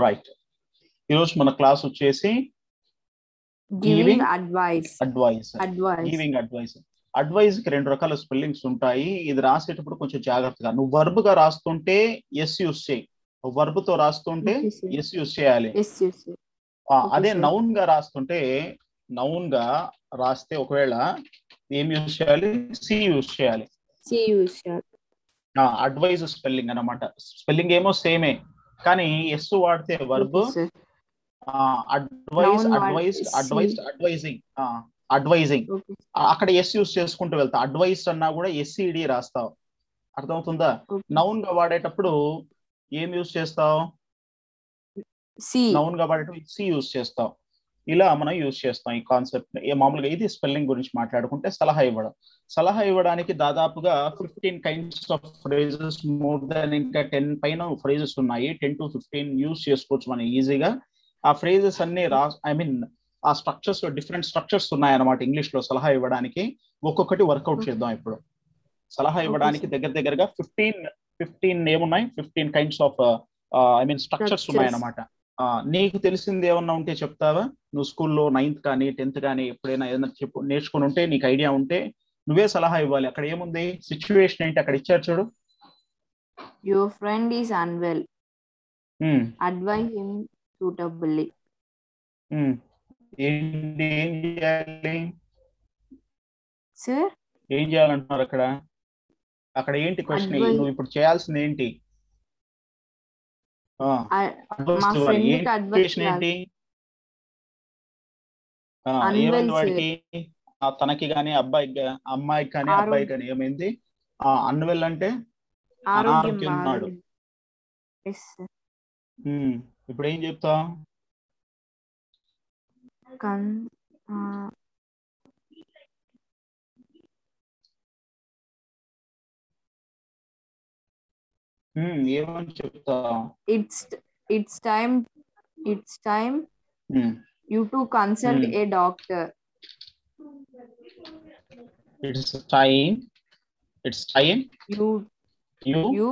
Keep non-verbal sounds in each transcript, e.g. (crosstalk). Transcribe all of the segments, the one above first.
Right ఈరోజు మన class వచ్చేసి giving advice advice advice giving advice అడ్వైస్కి రెండు రకాల స్పెల్లింగ్స్ ఉంటాయి. ఇది రాసేటప్పుడు కొంచెం జాగ్రత్తగా నువ్వు వర్బ్గా రాస్తుంటే ఎస్ యూస్ చేయి వర్బ్తో రాస్తుంటే ఎస్ యూస్ చేయాలి. అదే. నౌన్గా రాస్తుంటే నౌన్గా రాస్తే ఒకవేళ ఏం యూస్ చేయాలి? సి యూస్ చేయాలి. సి యూస్ అడ్వైజ్ స్పెల్లింగ్ అన్నమాట. స్పెల్లింగ్ ఏమో సేమే కానీ ఎస్ వాడితే వర్బ్ వాడితే అడ్వైజ్ C. అడ్వైజింగ్ అడ్వైజింగ్ అక్కడ ఎస్ యూస్ చేసుకుంటూ వెళ్తా. అడ్వైస్ అన్నా కూడా ఎస్సిడి రాస్తావు. అర్థమవుతుందా? నౌన్గా వాడేటప్పుడు ఏం యూస్ చేస్తావు? నౌన్గా వాడేటప్పుడు సి యూస్ చేస్తావు. ఇలా మనం యూస్ చేస్తాం ఈ కాన్సెప్ట్ మామూలుగా ఇది స్పెల్లింగ్ గురించి మాట్లాడుకుంటే సలహా ఇవ్వడం. సలహా ఇవ్వడానికి దాదాపుగా fifteen kinds of phrases more than ఇంకా టెన్ పైన ఫ్రేజెస్ ఉన్నాయి. టెన్ టు ఫిఫ్టీన్ యూస్ చేసుకోవచ్చు మనం ఈజీగా ఆ ఫ్రేజెస్ అన్ని రా ఐ మీన్ ఆ స్ట్రక్చర్స్ డిఫరెంట్ స్ట్రక్చర్స్ ఉన్నాయి అన్నమాట ఇంగ్లీష్లో సలహా ఇవ్వడానికి. ఒక్కొక్కటి వర్కౌట్. చేద్దాం ఇప్పుడు. సలహా ఇవ్వడానికి. దగ్గర దగ్గరగా ఫిఫ్టీన్ ఫిఫ్టీన్ ఏమున్నాయి? Fifteen kinds of I mean structures Structures. నీకు తెలిసింది ఏమన్నా ఉంటే చెప్తావా? నువ్వు స్కూల్లో నైన్త్ కానీ టెన్త్ కానీ ఎప్పుడైనా ఏదైనా చెప్పు నేర్చుకుని ఉంటే నీకు ఐడియా ఉంటే నువ్వే సలహా ఇవ్వాలి. అక్కడ ఏముంది? సిచ్యువేషన్ ఏంటి? అక్కడ ఇచ్చారు చూడు. Your friend is unwell um, advise him suitably ఏం చేయాలి? సార్ ఏం చేయాలంటున్నారు అక్కడ? అక్కడ ఏంటి క్వశ్చన్. నువ్వు ఇప్పుడు చేయాల్సింది ఏంటి? మా. ఫ్రెండ్కి అడ్వైస్ ఏంటి? ఏమైంది. వాడికి? తనకి కానీ అబ్బాయికి గా- అమ్మాయికి కానీ. అబ్బాయికి కానీ ఏమైంది? అన్వెల్ అంటే ఆరోగ్యం ఉన్నాడు. ఇప్పుడు ఏం చెప్తావు ఏమని it's it's time it's time you to consult. A doctor it's time it's time you you you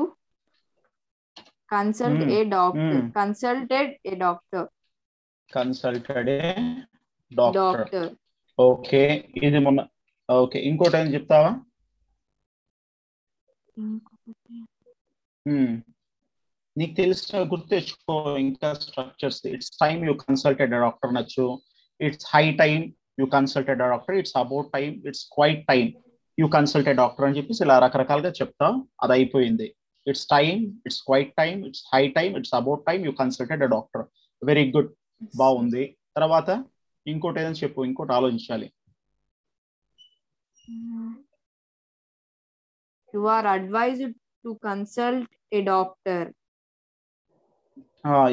consult. A doctor. Consulted a doctor consulted doctor doctor okay ఇది మొన్న ఓకే ఇంకోటి ఏం చెప్తావా. Hmm. నీకు తెలిసిన గుర్తు తెచ్చుకో ఇంకా structures it's time you consulted doctor అనొచ్చు it's high time you consulted doctor it's about time it's quite time you consulted doctor అని చెప్పేసి ఇలా రకరకాలుగా చెప్తా. అది అయిపోయింది. It's time it's quite time it's high time it's about time you consulted doctor very good బాగుంది. తర్వాత ఇంకోటి ఏదైనా చెప్పు ఇంకోటి ఆలోచించాలి. You are advised to consult a doctor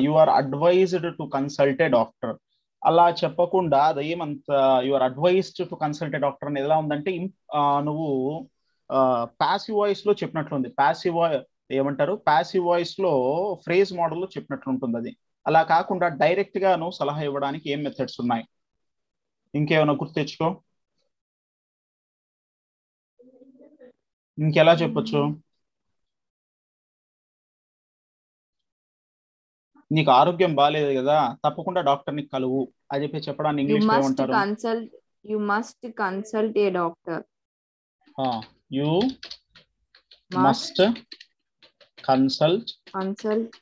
you are advised to consult a doctor అలా చెప్పకుండా అది ఏమంత you are advised to consult a doctor అనేది ఎలా ఉందంటే నువ్వు ప్యాసివ్ వాయిస్లో చెప్పినట్లుంది. ప్యాసివ్ ఏమంటారు? ప్యాసివ్ వాయిస్లో ఫ్రేజ్ మోడల్లో చెప్పినట్లు ఉంటుంది అది. అలా కాకుండా డైరెక్ట్గా నువ్వు సలహా ఇవ్వడానికి ఏం మెథడ్స్ ఉన్నాయి? ఇంకేమైనా గుర్తు తెచ్చుకో. ఇంకెలా చెప్పొచ్చు? నీకు ఆరోగ్యం బాగాలేదు కదా తప్పకుండా డాక్టర్ని కలువు అని చెప్పి చెప్పడానికి ఇంగ్లీష్లో ఏమంటారు? Consult you must consult a doctor you must consult consult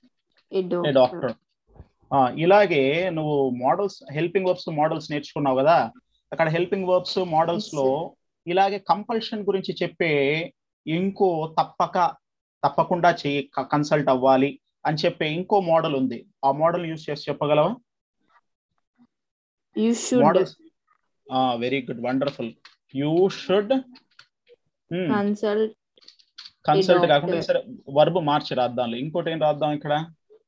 a doctor ఇలాగే నువ్వు మోడల్స్ హెల్పింగ్ వర్బ్స్ మోడల్స్ నేర్చుకున్నావు కదా అక్కడ హెల్పింగ్ వర్బ్స్ మోడల్స్లో ఇలాగే కంపల్షన్ గురించి చెప్పే ఇంకో తప్పక తప్పకుండా చెయ్యి కన్సల్ట్ అవ్వాలి. అని చెప్పే ఇంకో మోడల్ ఉంది. ఆ మోడల్ యూస్ చేసి చెప్పగలవా? Models. Very good wonderful you should consult. కాకుండా సరే వర్బ్ మార్చి రాద్దాం ఇంకోటి ఏం రాద్దాం ఇక్కడ?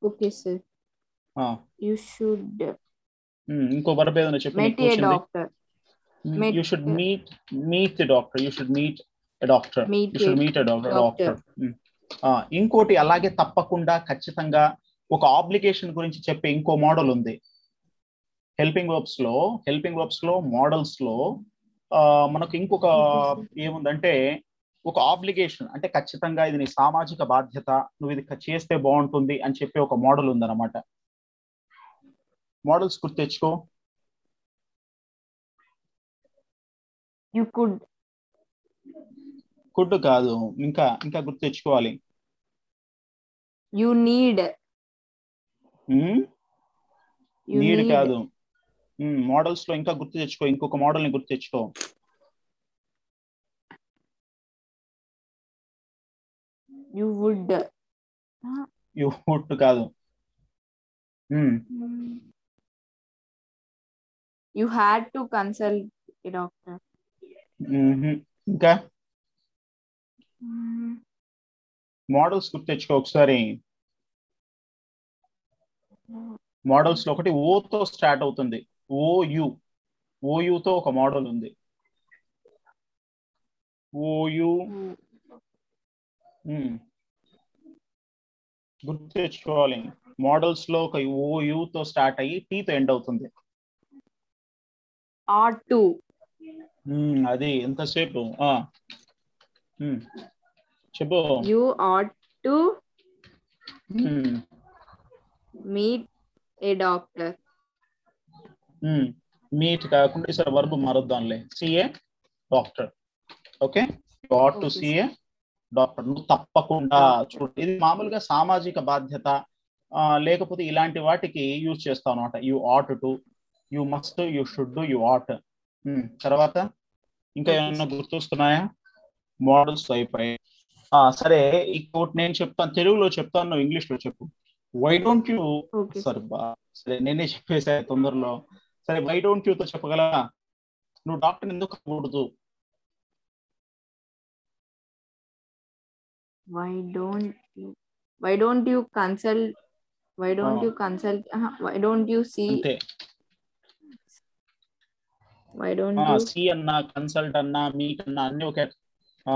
ఓకే సార్ యు షుడ్ ఇంకో వర్బ్ ఏదైనా చెప్పు met a doctor you should meet meet the doctor you should meet doctor you should meet doctor. Doctor ఇంకోటి అలాగే తప్పకుండా ఖచ్చితంగా ఒక ఆబ్లిగేషన్ గురించి చెప్పే ఇంకో మోడల్ ఉంది హెల్పింగ్ వర్బ్స్లో హెల్పింగ్ వర్బ్స్లో మోడల్స్లో ఆ, మనకు ఇంకొక ఏముందంటే ఒక ఆబ్లిగేషన్ అంటే ఖచ్చితంగా ఇది నీ సామాజిక బాధ్యత నువ్వు ఇది చేస్తే బాగుంటుంది అని చెప్పి ఒక మోడల్ ఉందన్నమాట మోడల్స్ గుర్తు తెచ్చుకో You. కుడ్ కాదు ఇంకా ఇంకా గుర్తు తెచ్చుకోవాలి You need. Um, You need need. కాదు మోడల్స్లో ఇంకా గుర్తు తెచ్చుకో ఇంకొక మోడల్ని గుర్తు తెచ్చుకో You would. యూ వుడ్ కాదు ఉమ్, You had to consult a doctor. మ్మ్హ్. ఇంకా మోడల్స్ గుర్తు తెచ్చుకో ఒకసారి. మోడల్స్లో ఒకటి ఓతో స్టార్ట్ అవుతుంది. ఓయు ఓయుతో ఒక మోడల్ ఉంది. ఓయు ఉమ్. గుర్తు తెచ్చుకోవాలి. మోడల్స్లో ఒక ఓయు తో స్టార్ట్ అయ్యి టీ తో ఎండ్ అవుతుంది. Ought to. ఉమ్, అది ఎంతసేపు. చెప్పు. You ought to um, meet a doctor. Um. Meet కాకుండా ఈసారి verb మారుద్దాంలే see a doctor okay ought to see a doctor నువ్వు తప్పకుండా చూడు. ఇది మామూలుగా సామాజిక బాధ్యత లేకపోతే ఇలాంటి వాటికి యూజ్ చేస్తావు అనమాట you ought to you must you should you ought తర్వాత ఇంకా sir. గుర్తొస్తున్నాయా? మోడల్స్ అయిపోయాయి ఆ, సరే ఇంకోటి నేను చెప్తాను తెలుగులో చెప్తాను నువ్వు ఇంగ్లీష్లో చెప్పు వై డోంట్ యూ. సరే బా సరే నేనే చెప్పేసా తొందరలో సరే వై డోంట్ యూతో చెప్పగలరా నువ్వు డాక్టర్ ఎందుకు కాకూడదు you consult? Why don't Ah. you consult? uh, why don't you see? అంతే Why don't you? సి అన్నా కన్సల్ట్ అన్నా మీకన్నా అన్ని ఒకే ఆ,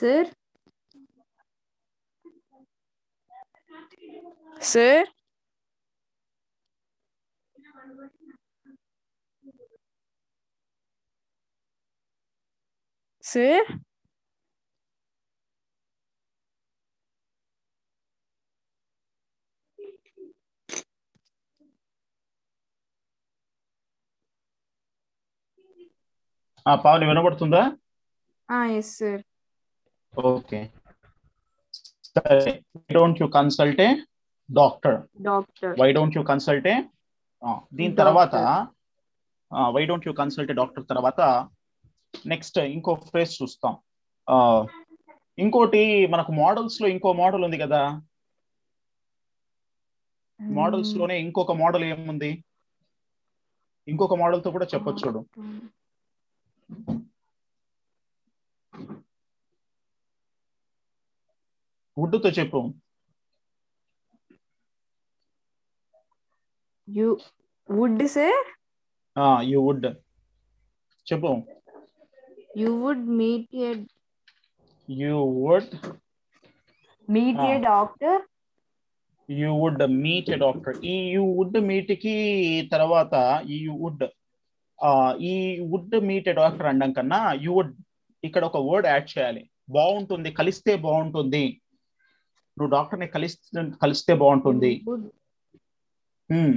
Sir? Sir? Sir? ఆ పావని వినబడుతుందా Ah, yes, sir. Okay. సరే why don't you consult a doctor Doctor. Why don't you consult a దీని. తర్వాత why don't you consult doctor తర్వాత నెక్స్ట్ ఇంకో ఫ్రేజ్ చూస్తాం. ఇంకోటి మనకు మోడల్స్లో ఇంకో మోడల్ ఉంది కదా? మోడల్స్లోనే ఇంకొక మోడల్ ఏముంది? ఇంకొక మోడల్తో కూడా చెప్పొచ్చు చూడు వుడ్తో చెప్పు You would say you would. చెప్పు. you would meet a you would. meet a Ah. doctor. You would meet a doctor. ఈ యూ వుడ్ మీట్కి తర్వాత ఈ యూ వుడ్ ఈ వుడ్ మీట్ ఎ డాక్టర్ అనడం కన్నా యూ వుడ్ ఇక్కడ ఒక వర్డ్ యాడ్ చేయాలి. బాగుంటుంది కలిస్తే బాగుంటుంది నువ్వు డాక్టర్ని కలిస్తే కలిస్తే బాగుంటుంది You would, Hmm.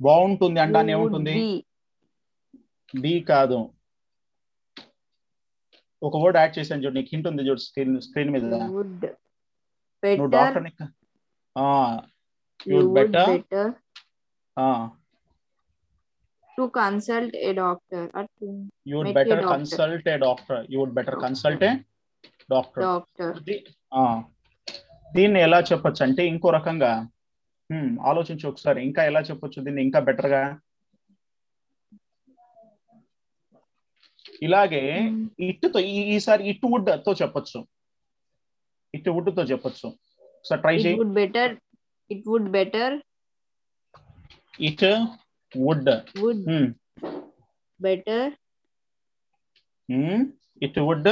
బాగుంటుంది you అంటాన్ని would ఏముంటుంది be. బి కాదు ఒక వర్డ్ యాడ్ చేశాను చూడు నీకు హింట్ ఉంది చూడు స్క్రీన్ స్క్రీన్ మీద You would నువ్వు better. డాక్టర్ని You would would better. better to consult a doctor or to you would Make a better doctor. Consult a doctor you would better Doctor. Consult a doctor doctor. దీన్ని ఎలా చెప్పొచ్చు అంటే ఇంకో రకంగా ఆలోచించు ఒకసారి. ఇంకా ఎలా చెప్పొచ్చు దీన్ని? ఇంకా బెటర్గా ఇలాగే. ఇట్టుతో ఈసారి ఇటు వుడ్తో చెప్పొచ్చు. ఇటు వుడ్తో చెప్పొచ్చు. ఒకసారి ట్రై చేయి. better. It would better. It would. better. It would.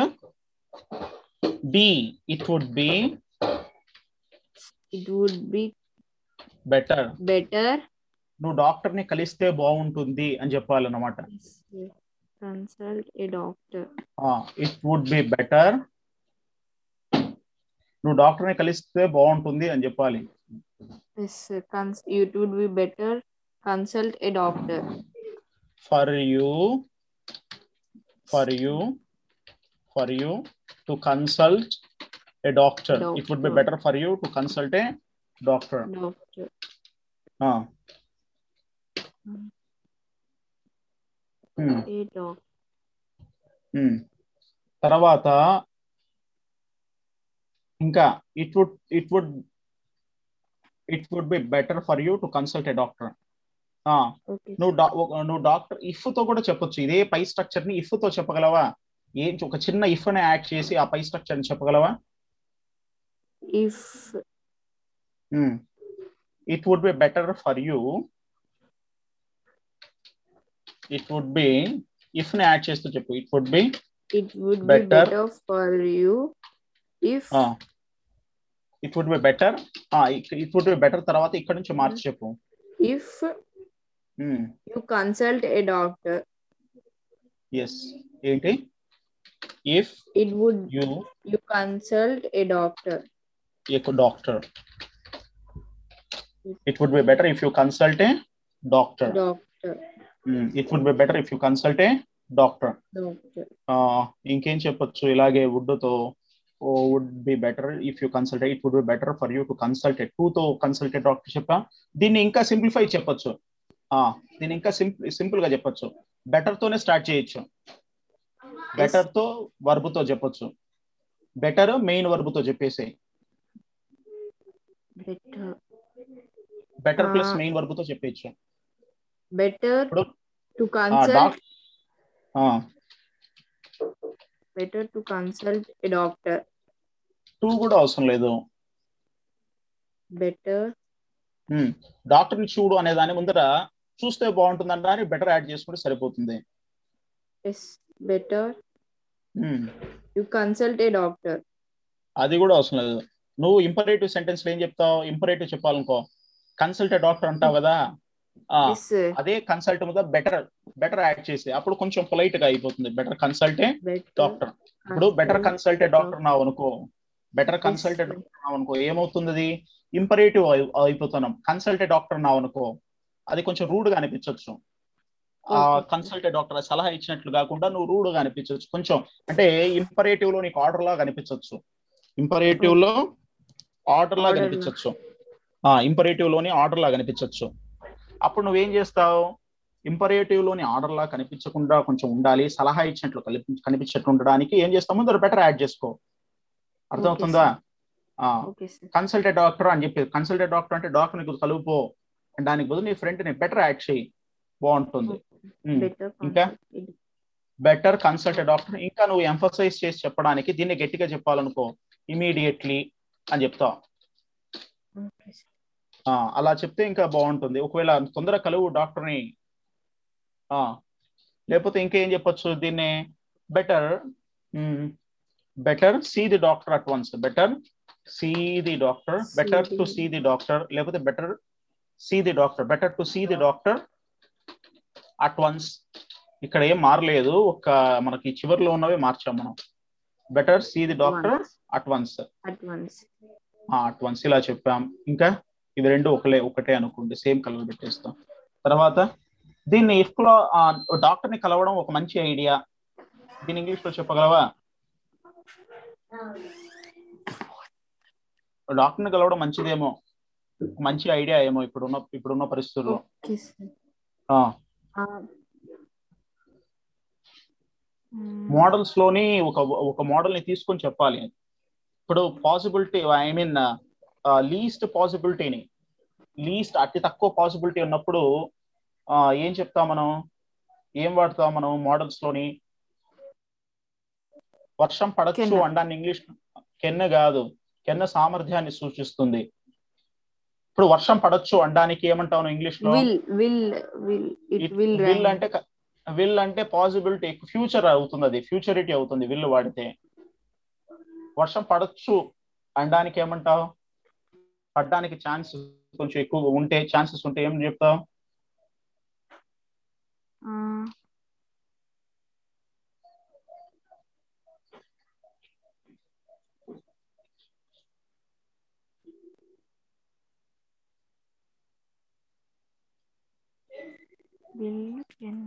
Be. It would be. It would be better better. నువ్వు డాక్టర్ని కలిస్తే బాగుంటుంది అని చెప్పాలన్నమాట Consult a doctor. It would be better నువ్వు డాక్టర్ని కలిస్తే బాగుంటుంది అని చెప్పాలి Yes, sir. Cons- it would be better. Consult a doctor. For you for you for you to consult a doctor it would be Doctor. Better for you to consult a doctor Doctor. A doctor. తర్వాత ఇంకా it would it would it would be better for you to consult a doctor. నువ్వు డా- నువ్వు doctor ఇఫ్తో కూడా చెప్పొచ్చు. ఇదే పై స్ట్రక్చర్ని ఇఫ్తో చెప్పగలవా? ఏం ఒక చిన్న ఇఫ్ని యాడ్ చేసి ఆ పై స్ట్రక్చర్ని చెప్పగలవా? If it would be better for you it would be if ని యాడ్ చేస్తూ చెప్పు it would be it would be Better. better for you if it would be better it would be better తర్వాత ఇక్కడ నుంచి మార్చి చెప్పు if you consult a doctor. Yes ఏంటి if It would you you consult a doctor. a doctor. It would be better if you consult a doctor. Doctor. Mm, It would be better if you consult a doctor. Doctor. Uh, ఇంకేం చెప్పొచ్చు ఇలాగే వుడ్తో would be better if you consult it would be better for you to consult too తో consult doctor చెప్పా దీన్ని ఇంకా simplify చెప్పొచ్చు ఆ, దీన్ని ఇంకా సింపుల్ సింపుల్గా చెప్పొచ్చు బెటర్ తోనే స్టార్ట్ చేయొచ్చు బెటర్తో వర్బ్తో చెప్పొచ్చు బెటర్ మెయిన్ వర్బ్తో చెప్పేసి Better. Better plus. మెయిన్ వర్బ్తో చెప్పేయచ్చు Better ఇప్పుడు to consult. Doc Better to consult a doctor. To కూడా అవసరం లేదు Better. డాక్టర్ని చూడు అనే దాని ముందర చూస్తే బాగుంటుందంట అని బెటర్ యాడ్ చేసుకుంటే సరిపోతుంది. Better. Hmm. You consult a doctor. అది కూడా అవసరం లేదు నువ్వు ఇంపరేటివ్ సెంటెన్స్లో ఏం చెప్తావు? ఇంపరేటివ్ చెప్పాలనుకో. కన్సల్ట్ డాక్టర్ అంటావు కదా. అదే కన్సల్ట్ మీద బెటర్ బెటర్ యాడ్ చేసి అప్పుడు కొంచెం పొలైట్గా అయిపోతుంది. Better consult a. డాక్టర్. ఇప్పుడు better consult consult a doctor నావు అనుకో. Better consult a. డాక్టర్ నావు అనుకో. ఏమవుతుంది అది ఇంపరేటివ్ అయిపోతున్నాం. కన్సల్టే డాక్టర్ నావు అనుకో. అది కొంచెం రూడ్గా అనిపించవచ్చు ఆ. కన్సల్టే డాక్టర్ సలహా ఇచ్చినట్లు కాకుండా నువ్వు రూడ్గా అనిపించవచ్చు కొంచెం అంటే ఇంపరేటివ్లో నీకు ఆర్డర్ లాగా అనిపించవచ్చు ఇంపరేటివ్లో ఆర్డర్ లాగా. అనిపించవచ్చు ఆ ఇంపరేటివ్లోని ఆర్డర్ లాగా అనిపించవచ్చు అప్పుడు నువ్వేం చేస్తావు? ఇంపరేటివ్లోని ఆర్డర్ లా కనిపించకుండా కొంచెం ఉండాలి. సలహా ఇచ్చినట్లు కలిపి కనిపించినట్లు ఉండడానికి ఏం చేస్తాము దాన్ని బెటర్ యాడ్ చేసుకో. అర్థమవుతుందా. కన్సల్టెడ్ డాక్టర్ అని చెప్పి కన్సల్టెడ్ డాక్టర్ అంటే డాక్టర్ నీకు కలుపుకో. దానికి బదులు నీ ఫ్రెండ్ని బెటర్ యాడ్ చేయి. బాగుంటుంది. ఇంకా? బెటర్ కన్సల్టెడ్ డాక్టర్ ఇంకా నువ్వు ఎంఫసైజ్ చేసి చెప్పడానికి దీన్ని గట్టిగా చెప్పాలనుకో. ఇమీడియట్లీ అని. ఆ, అలా చెప్తే ఇంకా బాగుంటుంది. ఒకవేళ తొందరగా కలువు డాక్టర్ని ఆ, లేకపోతే ఇంకేం చెప్పొచ్చు? దీన్ని better better see the doctor at once better see the doctor See better to the- see the doctor లేకపోతే better see the doctor better to see the doctor at once ఇక్కడ ఏం మారలేదు. ఒక మనకి చివరిలో ఉన్నవే మార్చాం మనం. Better see the doctor Once. At once At once. At once ఇలా చెప్పాం. ఇంకా ఇవి రెండు ఒకలే ఒకటే అనుకోండి సేమ్ కలర్ పెట్టేస్తాం. తర్వాత దీన్ని ఇఫ్లో డాక్టర్ని కలవడం ఒక మంచి ఐడియా దీని ఇంగ్లీష్లో చెప్పగలవా? డాక్టర్ని కలవడం మంచిదేమో మంచి ఐడియా ఏమో ఇప్పుడున్న ఇప్పుడున్న పరిస్థితుల్లో. మోడల్స్లోని ఒక ఒక మోడల్ని తీసుకొని చెప్పాలి. ఇప్పుడు పాసిబిలిటీ ఐ మీన్ లీస్ట్ పాసిబిలిటీని లీస్ట్ అతి తక్కువ పాసిబిలిటీ ఉన్నప్పుడు ఏం చెప్తాం మనం? ఏం వాడతాం మనం మోడల్స్లోని? వర్షం పడచ్చు. అండాన్ని ఇంగ్లీష్ కెన్న కాదు. కెన్న సామర్థ్యాన్ని సూచిస్తుంది. ఇప్పుడు వర్షం పడచ్చు అండానికి ఏమంటావు ఇంగ్లీష్లో విల్ అంటే విల్ అంటే పాసిబిలిటీ ఫ్యూచర్ అవుతుంది అది ఫ్యూచరిటీ అవుతుంది విల్ వాడితే. వర్షం పడచ్చు అనడానికి ఏమంటావు? పడడానికి ఛాన్స్ కొంచెం ఎక్కువ ఉంటే ఛాన్సెస్ ఉంటే ఏం చెప్తావు? విల్ కెన్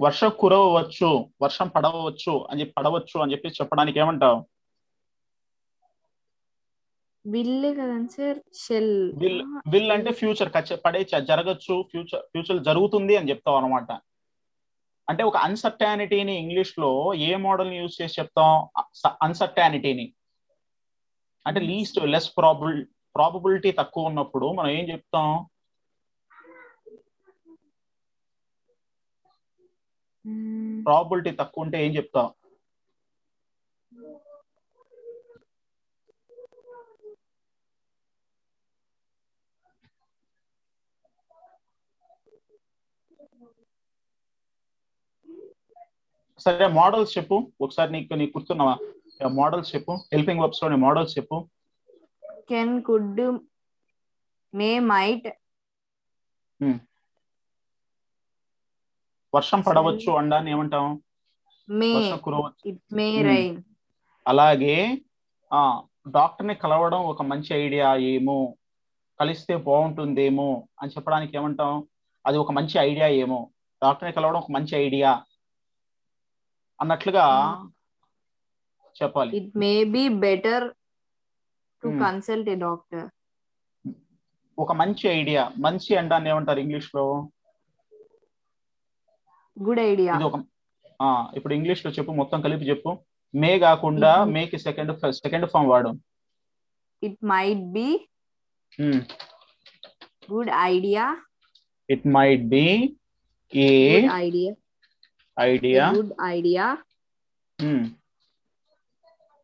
వర్షం కురవచ్చు వర్షం పడవచ్చు అని చెప్పి పడవచ్చు అని చెప్పి చెప్పడానికి ఏమంటావు? విల్ కదండి సార్ షెల్ విల్ విల్ అంటే ఫ్యూచర్ పడే జరగచ్చు ఫ్యూచర్ ఫ్యూచర్ జరుగుతుంది అని చెప్తావు అనమాట అంటే ఒక అన్సర్టానిటీని ఇంగ్లీష్లో ఏ మోడల్ యూజ్ చేసి చెప్తాం? అన్సర్టానిటీని అంటే లీస్ట్ లెస్ ప్రాబుల్ ప్రాబబిలిటీ తక్కువ ఉన్నప్పుడు మనం ఏం చెప్తాం? ప్రాబిలిటీ తక్కువ ఉంటే ఏం చెప్తాం? సరే మోడల్స్ చెప్పు. ఒకసారి నీకు నీకు గుర్తున్నావా? మోడల్స్ చెప్పు. హెల్పింగ్ వర్బ్స్లోని మోడల్స్ చెప్పు. కెన్ కుడ్ మే మైట్ వర్షం పడవచ్చు అండాన్ని ఏమంటాం? అలాగే ఆ డాక్టర్ని కలవడం ఒక మంచి ఐడియా ఏమో కలిస్తే బాగుంటుందేమో అని చెప్పడానికి ఏమంటాం? అది ఒక మంచి ఐడియా ఏమో. డాక్టర్ని కలవడం ఒక మంచి ఐడియా అన్నట్లుగా చెప్పాలి. It may be better to. Consult a doctor ఒక మంచి ఐడియా మంచి అండాన్ని ఏమంటారు ఇంగ్లీష్లో గుడ్ ఐడియా ఇది ఒక ఆ ఇప్పుడు ఇంగ్లీష్లో చెప్పు మొత్తం కలిపి చెప్పు. మే కాకుండా Mhm. మేకి సెకండ్ సెకండ్ ఫామ్ వాడు. It might be good idea it might be a good idea idea good idea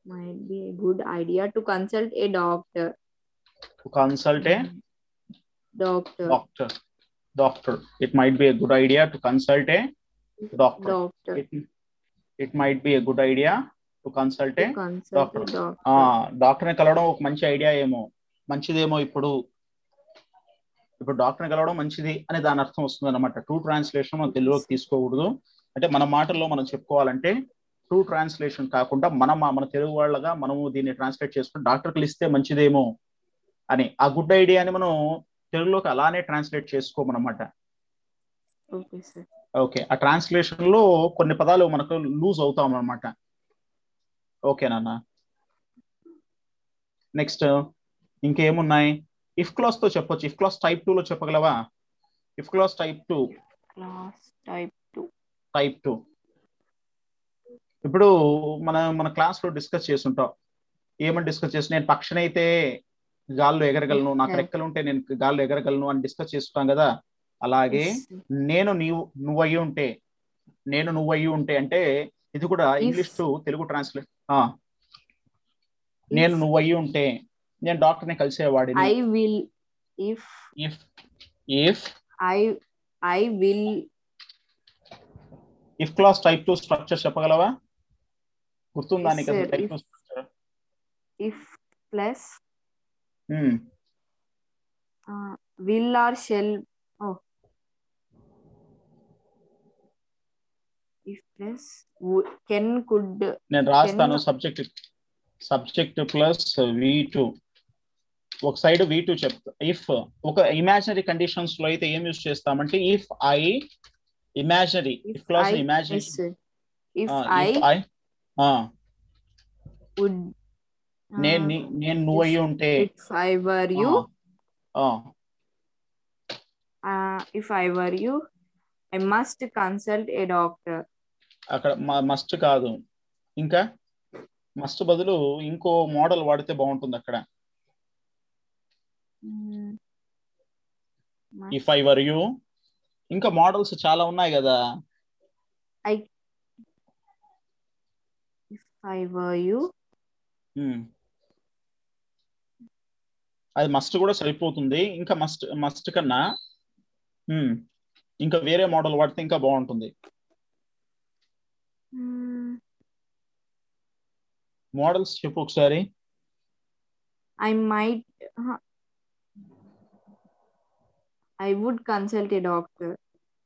might be a good idea to consult a doctor. Consult a Doctor. doctor. Doctor. It might be a good idea to consult a doctor. Doctor. it, it might be a good idea to consult a doctor. డాక్టర్ని కలవడం ఒక మంచి idea ఏమో. మంచిదేమో ఇప్పుడు. ఇప్పుడు డాక్టర్ని కలవడం మంచిది అని దాని అర్థం వస్తుంది అనమాట ట్రూ ట్రాన్స్లేషన్ మనం తెలుగులోకి తీసుకోకూడదు. అంటే మన మాటల్లో మనం చెప్పుకోవాలంటే ట్రూ ట్రాన్స్లేషన్ కాకుండా మనం మన తెలుగు వాళ్ళగా మనము దీన్ని ట్రాన్స్లేట్ చేసుకుని డాక్టర్ కలిస్తే మంచిదేమో అని. ఆ గుడ్ ఐడియాని మనం తెలుగులోకి అలానే ట్రాన్స్లేట్ చేసుకోమన్నమాట. Okay, sir. ఓకే. ఆ ట్రాన్స్లేషన్లో కొన్ని పదాలు మనకు లూజ్ అవుతాం అనమాట ఓకే నాన్న. నెక్స్ట్ ఇంకేమున్నాయి? ఇఫ్ క్లాస్తో చెప్పొచ్చు. ఇఫ్ క్లాస్ టైప్ టూ లో చెప్పగలవా? If clause type two. type 2. Type two. ఇప్పుడు మన మన క్లాస్లో డిస్కస్ చేస్తుంటాం. ఏమని డిస్కస్ చేసి నేను పక్షనైతే గాల్లో ఎగరగలను నాకు. రెక్కలు ఉంటే నేను గాల్లో ఎగరగలను అని డిస్కస్ చేస్తుంటాం కదా. అలాగే. నేను నీవు నువ్వయ్యి ఉంటే నేను నువ్వయ్యి ఉంటే అంటే ఇది కూడా ఇంగ్లీష్ టు తెలుగు ట్రాన్స్లేట్ నేను నువ్వయ్యి ఉంటే నేను డాక్టర్ని కలిసేవాడిని. I will, if if if I, I will, if clause type two structure చెప్పగలవా? గుర్తుందా నీకు అసలు. Type two structure plus, uh, will or shall oh. నేను రాస్తాను subject subject plus V two ఒక సైడ్ వి టూ చెప్తా. ఇఫ్ ఒక imaginary కండిషన్స్లో అయితే ఏం యూస్ చేస్తామంటే if I imaginary if clause imaginary I నేను నేను నువ్వు అయ్యి ఉంటే I were you. If I were you I must consult a doctor. అక్కడ మస్ట్ కాదు. ఇంకా మస్ట్ బదులు ఇంకో మోడల్ వాడితే బాగుంటుంది అక్కడ. ఇఫ్ ఐ వర్ యూ ఇంకా మోడల్స్ చాలా ఉన్నాయి కదా. If I were you. ఉమ్. అది మస్ట్ కూడా సరిపోతుంది. ఇంకా మస్ట్ మస్ట్ కన్నా ఇంకా వేరే మోడల్ వాడితే ఇంకా బాగుంటుంది. మోడల్స్ చెప్పు ఒకసారి. Might uh, I would consult a doctor.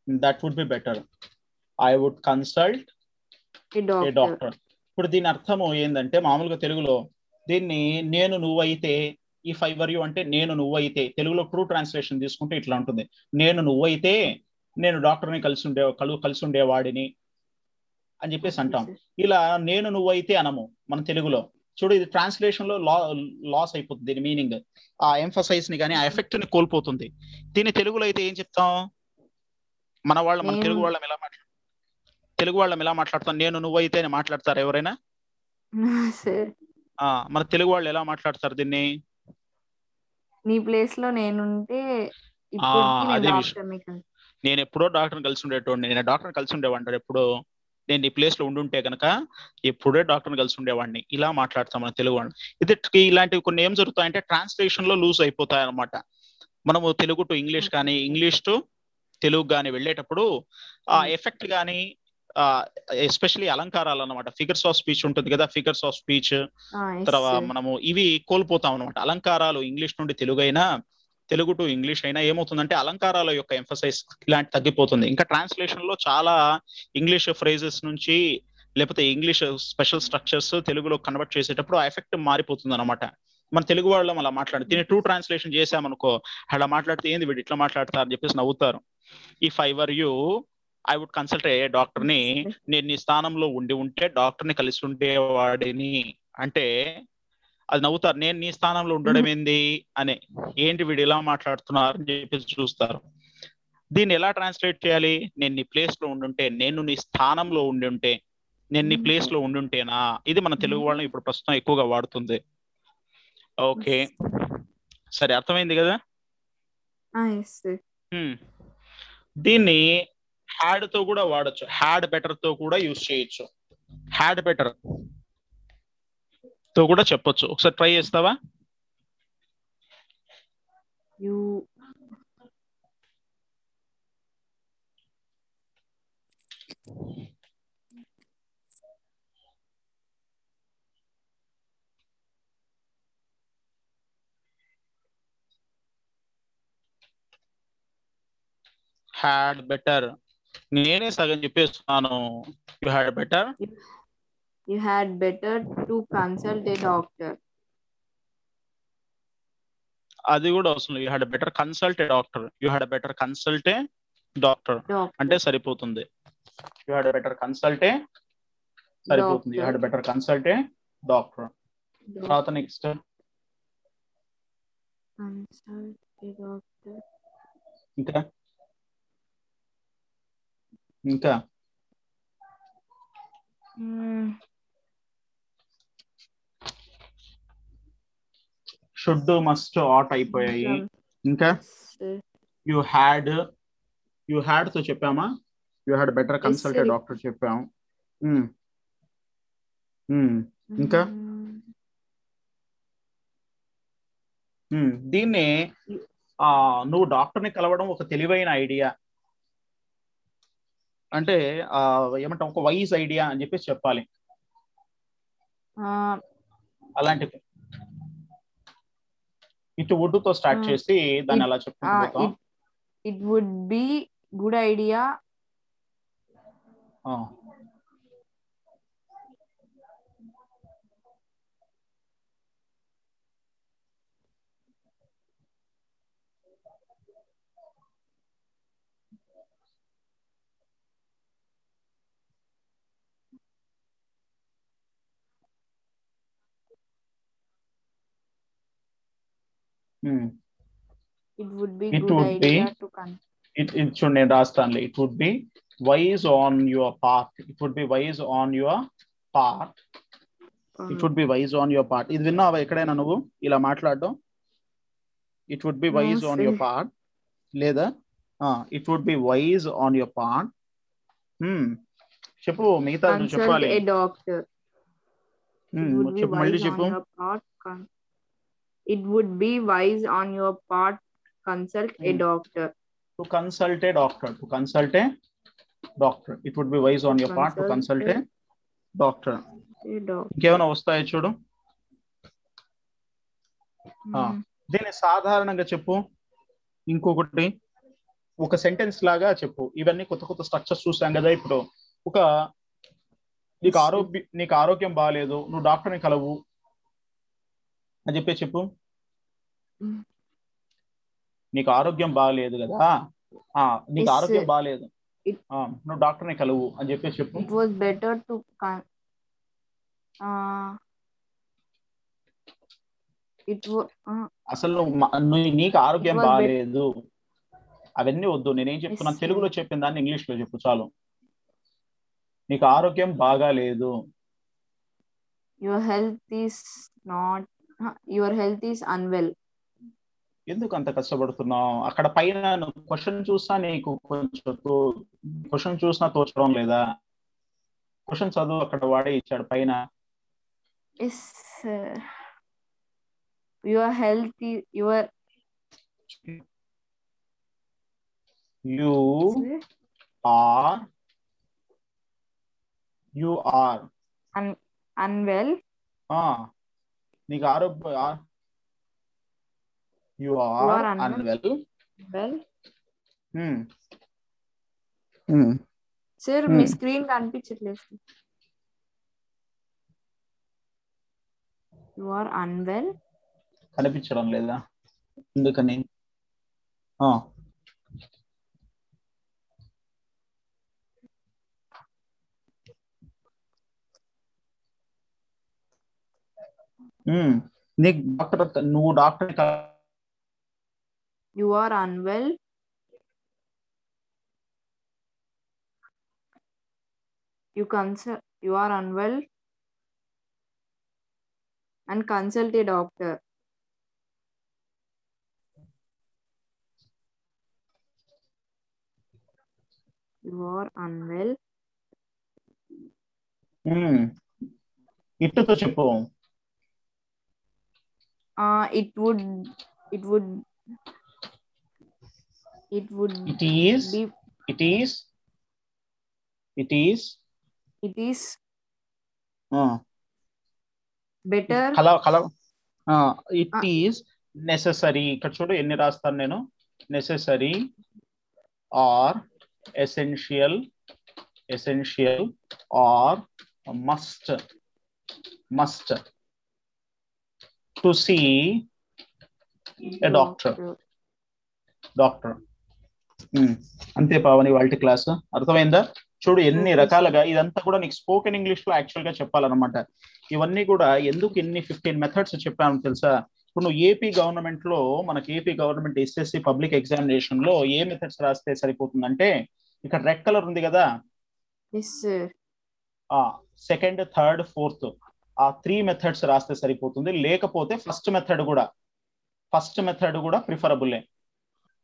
That would be better I would consult a doctor ఇప్పుడు దీని అర్థము ఏంటంటే మామూలుగా తెలుగులో దీన్ని నేను నువ్వైతే ఈ ఫైవర్ యూ అంటే నేను నువ్వైతే తెలుగులో ట్రూ ట్రాన్స్లేషన్ తీసుకుంటే ఇట్లా ఉంటుంది. నేను నువ్వైతే నేను డాక్టర్ని కలిసి ఉండే కలు కలిసి ఉండేవాడిని అని చెప్పేసి అంటాం. ఇలా నేను నువ్వైతే అనము మన తెలుగులో. చూడు ఇది ట్రాన్స్లేషన్లో లాస్ అయిపోతుంది దీని మీనింగ్ ఆ ఎంఫసైజ్ని కానీ ఆ ఎఫెక్ట్ని కోల్పోతుంది. దీని తెలుగులో అయితే ఏం చెప్తాం? మన వాళ్ళ మన తెలుగు వాళ్ళం ఎలా మాట్లాడు తెలుగు వాళ్ళం ఎలా మాట్లాడతాం? నేను నువ్వైతే అని మాట్లాడతారు ఎవరైనా? (laughs) మన తెలుగు వాళ్ళు ఎలా మాట్లాడతారు దీన్ని? నీ ప్లేస్లో నేనుంటే నేను అదే ఎప్పుడో డాక్టర్ని కలిసి ఉండేటోడిని నేను డాక్టర్ని కలిసి ఉండేవాడిని ఎప్పుడో. నేను ఈ ప్లేస్లో ఉండుంటే కనుక ఎప్పుడే డాక్టర్ని కలిసి ఉండేవాడిని ఇలా మాట్లాడతాం మన తెలుగు వాళ్ళు ఇది ఇలాంటివి కొన్ని ఏం జరుగుతాయంటే ట్రాన్స్లేషన్లో లూజ్ అయిపోతాయి అనమాట మనము తెలుగు టు ఇంగ్లీష్ కానీ ఇంగ్లీష్ టు తెలుగు కానీ వెళ్ళేటప్పుడు ఆ Hmm. ఎఫెక్ట్ కానీ ఎస్పెషలీ అలంకారాలు అన్నమాట ఫిగర్స్ ఆఫ్ స్పీచ్ ఉంటుంది కదా ఫిగర్స్ ఆఫ్ స్పీచ్ తర్వాత. మనము ఇవి కోల్పోతాం అనమాట అలంకారాలు ఇంగ్లీష్ నుండి తెలుగు అయినా తెలుగు టు ఇంగ్లీష్ అయినా ఏమవుతుందంటే అలంకారాల యొక్క ఎంఫసైజ్ ఇలాంటి తగ్గిపోతుంది. ఇంకా ట్రాన్స్లేషన్లో చాలా ఇంగ్లీష్ ఫ్రేజెస్ నుంచి లేకపోతే ఇంగ్లీష్ స్పెషల్ స్ట్రక్చర్స్ తెలుగులో కన్వర్ట్ చేసేటప్పుడు ఆ ఎఫెక్ట్ మారిపోతుంది అనమాట మన తెలుగు వాళ్ళం అలా మాట్లాడి దీన్ని ట్రూ ట్రాన్స్లేషన్ చేసామనుకో అలా మాట్లాడితే ఏంది వీడు? ఇట్లా మాట్లాడతారు అని చెప్పేసి నవ్వుతారు. ఈ if I were you I would consult a డాక్టర్ని నేను నీ స్థానంలో ఉండి ఉంటే డాక్టర్ని కలిసి ఉండేవాడిని అంటే అది నవ్వుతారు. నేను నీ స్థానంలో ఉండడం ఏంది? అని. ఏంటి వీడు ఇలా మాట్లాడుతున్నారు అని చెప్పేసి చూస్తారు. దీన్ని ఎలా ట్రాన్స్లేట్ చేయాలి? నేను నీ ప్లేస్లో ఉండుంటే నేను నీ స్థానంలో ఉండి ఉంటే నేను నీ ప్లేస్లో ఉండుంటేనా ఇది మన తెలుగు వాళ్ళని ఇప్పుడు ప్రస్తుతం ఎక్కువగా వాడుతుంది. ఓకే. సరే అర్థమైంది కదా. దీన్ని హ్యాడ్తో కూడా వాడచ్చు. హ్యాడ్ బెటర్తో కూడా యూజ్ చేయొచ్చు. హ్యాడ్ బెటర్తో కూడా చెప్పొచ్చు. ఒకసారి ట్రై చేస్తావా? హ్యాడ్ బెటర్ నేనే సగం చెప్పేస్తున్నాను. You had better you had better to consult a doctor. అది కూడా అవసరం you had better consult doctor you had better consult a doctor Doctor. అంటే సరిపోతుంది. You had better consult a సరిపోతుంది. You had better consult a doctor Doc- తర్వాత next consult a doctor. ఇంకా? ఇంకా. Should must ought అయిపోయాయి ఇంకా. You had you హ్యాడ్తో చెప్పామా you had better consult. Doctor చెప్పాం ఉమ్. ఉమ్. ఇంకా? దీన్ని ఆ నువ్వు డాక్టర్ని కలవడం ఒక తెలివైన ఐడియా అంటే ఏమంటాం ఒక వైజ్ ఐడియా అని చెప్పేసి చెప్పాలి. Uh, అలాంటి ఇటు వుడ్తో స్టార్ట్. చేసి దాన్ని అలా చెప్పుకుంటూ it, it would be good it would be It good would idea be- to con- it it should నేను రాస్తానులే it would be wise on your part it would be wise on your part it would be wise on your part ఇది విన్నావా ఎక్కడైనా నువ్వు? ఇలా మాట్లాడడం? It would be wise on. Your part లేదా? It would be wise on your part చెప్పు మిగతా చెప్పాలి. Hmm, చెప్పు మళ్ళీ చెప్పు on your part con- it would be wise on your part consult a Hmm. doctor. To consult a doctor to consult a doctor it would be wise on your part to Consult consult a doctor a doctor. ఇంకేమైనా వస్తాయో చూడు. Hmm. దీన్ని సాధారణంగా చెప్పు. ఇంకొకటి ఒక sentence లాగా చెప్పు. ఇవన్నీ కొత్త కొత్త స్ట్రక్చర్స్ చూసాం కదా ఇప్పుడు. ఒక నీకు ఆరోగ్య నీకు ఆరోగ్యం బాగాలేదు నువ్వు డాక్టర్ని కలవు అని చెప్పే. చెప్పు. నీకు ఆరోగ్యం బాగాలేదు కదా? ఆ నీకు ఆరోగ్యం. బాగాలేదు నువ్వు డాక్టర్ని కలవు అని చెప్పే చెప్పు. It was better to con- uh, it was uh, అసలు నీకు ఆరోగ్యం బాగాలేదు అవన్నీ వద్దు. నేనేం చెప్తున్నా. తెలుగులో చెప్పిన దాన్ని ఇంగ్లీష్లో చెప్పు చాలు. నీకు ఆరోగ్యం బాగాలేదు. Your health is not uh, your health is unwell ఎందుకు అంత కష్టపడుతున్నావు? అక్కడ పైన క్వశ్చన్ చూసినా నీకు కొంచెం క్వశ్చన్ చూసినా తోచడం లేదా? క్వశ్చన్ చదువు అక్కడ వాడే ఇచ్చాడు పైన. health is your you are you are. unwell నీకు ఆరోగ్య you are are unwell. Unwell well. Sir Hmm. మీ స్క్రీన్ కనిపించట్లేదు యు ఆర్ అన్వెల్ కనిపించడం లేదా? ఎందుకని? నీకు డాక్టర్ నువ్వు doctor you are unwell you consult you are unwell and consult a doctor you are unwell ఇట్టుతో చెప్పు it would it would it would it is be it is it is it is better కల కల it is necessary ఇక్కడ చూడు ఎన్ని రాస్తాను నేను? Necessary or essential essential or must must to see a doctor. Doctor అంతే పావని వాళ్ళ class. అర్థమైందా? చూడు ఎన్ని Okay, రకాలుగా ఇదంతా కూడా నీకు స్పోకెన్ ఇంగ్లీష్లో యాక్చువల్గా చెప్పాలన్నమాట. ఇవన్నీ కూడా ఎందుకు ఎన్ని ఫిఫ్టీన్ మెథడ్స్ చెప్పాను తెలుసా? ఇప్పుడు నువ్వు ఏపీ గవర్నమెంట్లో మనకి ఏపీ గవర్నమెంట్ ఎస్ఎస్సి పబ్లిక్ ఎగ్జామినేషన్లో ఏ మెథడ్స్ రాస్తే సరిపోతుందంటే ఇక్కడ రెడ్ కలర్ ఉంది కదా? సెకండ్ థర్డ్ ఫోర్త్ ఆ త్రీ మెథడ్స్ రాస్తే సరిపోతుంది. లేకపోతే ఫస్ట్ మెథడ్ కూడా ఫస్ట్ మెథడ్ కూడా ప్రిఫరబుల్లే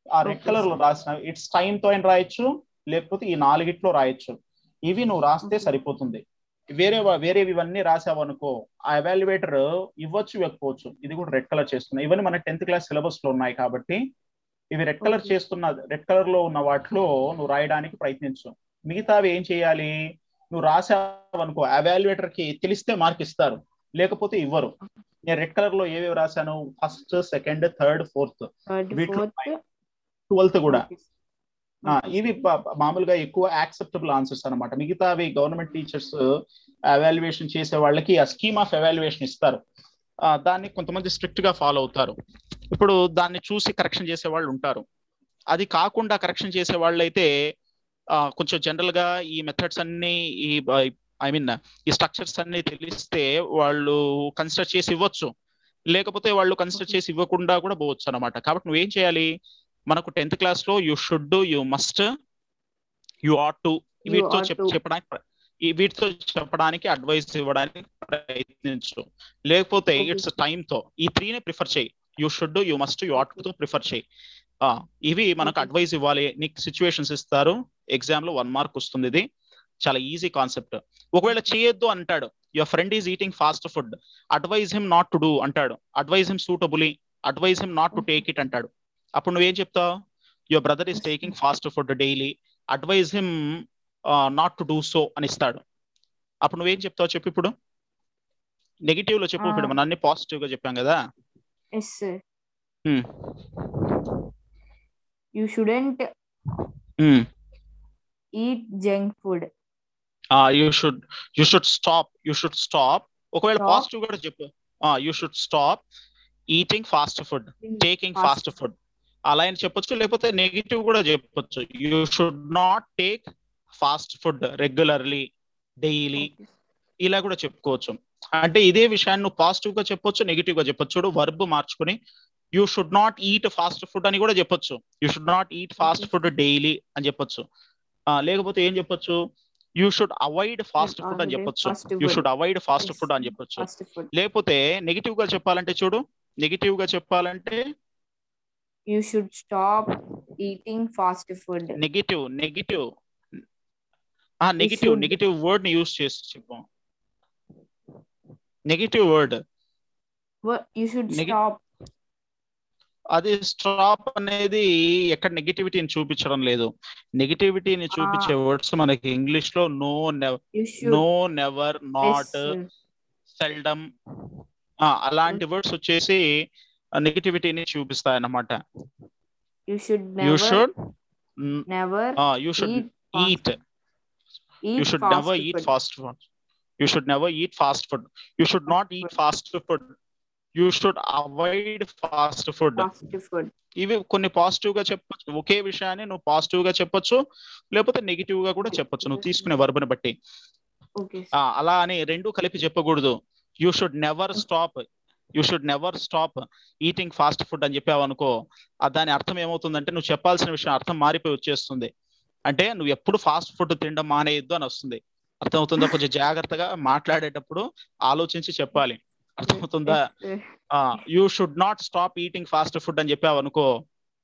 ఆ రెడ్ కలర్లో. రాసిన ఇట్స్ టైం తో అయినా రాయొచ్చు లేకపోతే ఈ నాలుగిట్లో రాయొచ్చు. ఇవి నువ్వు రాస్తే. సరిపోతుంది. వేరే వేరేవి ఇవన్నీ రాసావు అనుకో ఆ ఎవాల్యుయేటర్ ఇవ్వచ్చు ఇవ్వకపోవచ్చు ఇది కూడా రెడ్ కలర్ చేస్తున్నాయి ఇవన్నీ మన టెన్త్ క్లాస్ సిలబస్లో ఉన్నాయి కాబట్టి ఇవి రెడ్ కలర్. చేస్తున్న రెడ్ కలర్లో ఉన్న వాటిలో నువ్వు రాయడానికి ప్రయత్నించు. మిగతావి ఏం చేయాలి? నువ్వు రాసావు అనుకో ఎవాల్యుయేటర్కి తెలిస్తే మార్క్ ఇస్తారు. లేకపోతే ఇవ్వరు. నేను రెడ్ కలర్లో ఏవేవి రాశాను? ఫస్ట్ సెకండ్ థర్డ్ ఫోర్త్ వీటిలో ట్వెల్త్ కూడా. ఇవి మామూలుగా ఎక్కువ యాక్సెప్టబుల్ ఆన్సర్స్ అన్నమాట. మిగతావి గవర్నమెంట్ టీచర్స్ ఎవాల్యుయేషన్ చేసే వాళ్ళకి ఆ స్కీమ్ ఆఫ్ ఎవాల్యుయేషన్ ఇస్తారు. దాన్ని కొంతమంది స్ట్రిక్ట్గా ఫాలో అవుతారు. ఇప్పుడు దాన్ని చూసి కరెక్షన్ చేసే వాళ్ళు ఉంటారు. అది కాకుండా కరెక్షన్ చేసే వాళ్ళు అయితే ఆ, కొంచెం జనరల్గా ఈ మెథడ్స్ అన్ని ఈ ఐ మీన్ ఈ స్ట్రక్చర్స్ అన్ని తెలిస్తే వాళ్ళు కన్సిడర్ చేసి ఇవ్వచ్చు. లేకపోతే వాళ్ళు కన్సిడర్ చేసి ఇవ్వకుండా కూడా పోవచ్చు అనమాట కాబట్టి నువ్వేం చేయాలి? మనకు టెన్త్ క్లాస్లో you should you must you ought to వీటితో. చెప్పడానికి వీటితో చెప్పడానికి అడ్వైస్ ఇవ్వడానికి ప్రయత్నించు. లేకపోతే. ఇట్స్ టైం తో ఈ త్రీనే ప్రిఫర్ చేయి. You should you must you ఆట్తో prefer చేయి. ఆ, ఇవి మనకు. అడ్వైస్ ఇవ్వాలి. నీకు సిచ్యువేషన్స్ ఇస్తారు. ఎగ్జామ్లో వన్ మార్క్ వస్తుంది ఇది. చాలా ఈజీ కాన్సెప్ట్. ఒకవేళ చేయొద్దు అంటాడు your friend is eating fast food advise him not to do అంటాడు. Advise him suitably advise him not to. Take it అంటాడు. అప్పుడు నువ్వేం చెప్తావు? Your brother is taking fast food daily advise him not to do so అని ఇస్తాడు. అప్పుడు నువ్వేం చెప్తావు చెప్పు ఇప్పుడు? నెగిటివ్లో చెప్పు ఇప్పుడు. మనం అన్ని పాజిటివ్గా చెప్పాం కదా. You shouldn't. Eat junk food you should you should stop you should stop ఒకవేళ. పాజిటివ్ కూడా చెప్పు. You should stop eating fast food taking Fast fast food అలా అని చెప్పొచ్చు లేకపోతే నెగిటివ్ కూడా చెప్పొచ్చు. You should not take fast food regularly daily ఇలా కూడా చెప్పుకోవచ్చు. అంటే ఇదే విషయాన్ని నువ్వు పాజిటివ్గా చెప్పొచ్చు నెగిటివ్గా చెప్పొచ్చు. చూడు వర్బ్ మార్చుకుని you should not eat fast food అని కూడా చెప్పొచ్చు. You should not eat fast. Food daily అని చెప్పొచ్చు. లేకపోతే ఏం చెప్పొచ్చు you should avoid fast food అని చెప్పొచ్చు you. Should avoid fast. Food అని చెప్పొచ్చు లేకపోతే నెగిటివ్గా చెప్పాలంటే చూడు నెగిటివ్గా చెప్పాలంటే you should stop eating fast food negative negative ఆ నెగిటివ్. నెగిటివ్ వర్డ్ని యూస్ చేసి చెప్పు negative word you should stop అది స్టాప్ అనేది ఎక్కడ నెగిటివిటీని చూపించడం లేదు. నెగిటివిటీని చూపించే వర్డ్స్ మనకి ఇంగ్లీష్లో no you should no never not seldom అలాంటి వర్డ్స్ వచ్చేసి నెగిటివిటీని చూపిస్తాయి అన్నమాట you should you never should never you should eat eat eat fast food. You should not eat fast food you should avoid fast food fast food. ఇవి కొన్ని పాజిటివ్గా చెప్పొచ్చు ఒకే విషయాన్ని నువ్వు పాజిటివ్గా చెప్పొచ్చు లేకపోతే నెగిటివ్గా కూడా చెప్పొచ్చు నువ్వు తీసుకునే వర్బుని బట్టి. అలా అని రెండు కలిపి చెప్పకూడదు. You should never stop you should never stop eating fast food అని చెప్పావు అనుకో దాని అర్థం ఏమవుతుందంటే నువ్వు చెప్పాల్సిన విషయం అర్థం మారిపోయి వచ్చేస్తుంది. అంటే నువ్వు ఎప్పుడు ఫాస్ట్ ఫుడ్ తినడం మానేయద్దు అని వస్తుంది. అర్థమవుతుందా? కొంచెం జాగ్రత్తగా మాట్లాడేటప్పుడు ఆలోచించి చెప్పాలి. అర్థమవుతుందా? You should not stop eating fast food అని చెప్పావు అనుకో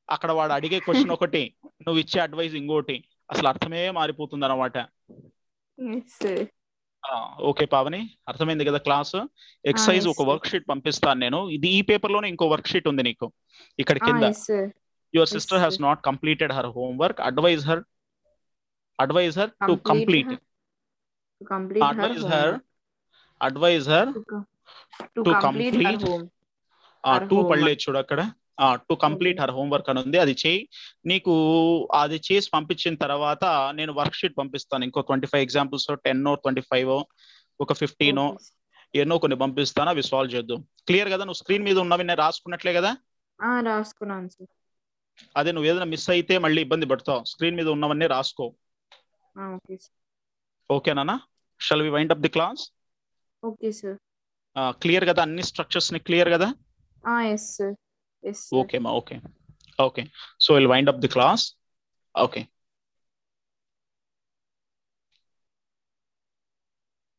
అక్కడ వాడు అడిగే క్వశ్చన్ ఒకటి నువ్వు ఇచ్చే అడ్వైస్ ఇంకోటి. అసలు అర్థమే మారిపోతుంది అనమాట ఓకే పావని అర్థమైంది కదా క్లాస్? ఎక్సర్సైజ్ yes, ఒక. వర్క్ షీట్ పంపిస్తాను నేను. ఇది ఈ పేపర్లోనే ఇంకో వర్క్ షీట్ ఉంది నీకు ఇక్కడ కింద. Yes sir your sister sir. Not completed her homework advise her advise her to complete complete advise her advise her to to complete to. పడలేదు చూడు అక్కడ. టు కంప్లీట్ హర్ హోంవర్క్ అని ఉంది. అది చేయి. నీకు అది చేసి పంపించిన తర్వాత నేను వర్క్ షీట్ పంపిస్తాను. ఇంకో twenty five examples ten twenty five ఒక ఫిఫ్టీన్ ఎన్నో కొన్ని పంపిస్తాను. అవి సాల్వ్ చేద్దాం. క్లియర్ కదా? నువ్వు స్క్రీన్ మీద ఉన్నవి నేను రాసుకున్నట్లే కదా? రాసుకున్నాను సార్ అదే నువ్వు ఏదైనా మిస్ అయితే మళ్ళీ ఇబ్బంది పడతావు. స్క్రీన్ మీద ఉన్నవన్నీ రాసుకో. ఓకే ఓకేనా shall we wind up the class okay sir clear కదా? అన్ని స్ట్రక్చర్స్ని క్లియర్ కదా? ఓకే మా okay okay so will wind up the class okay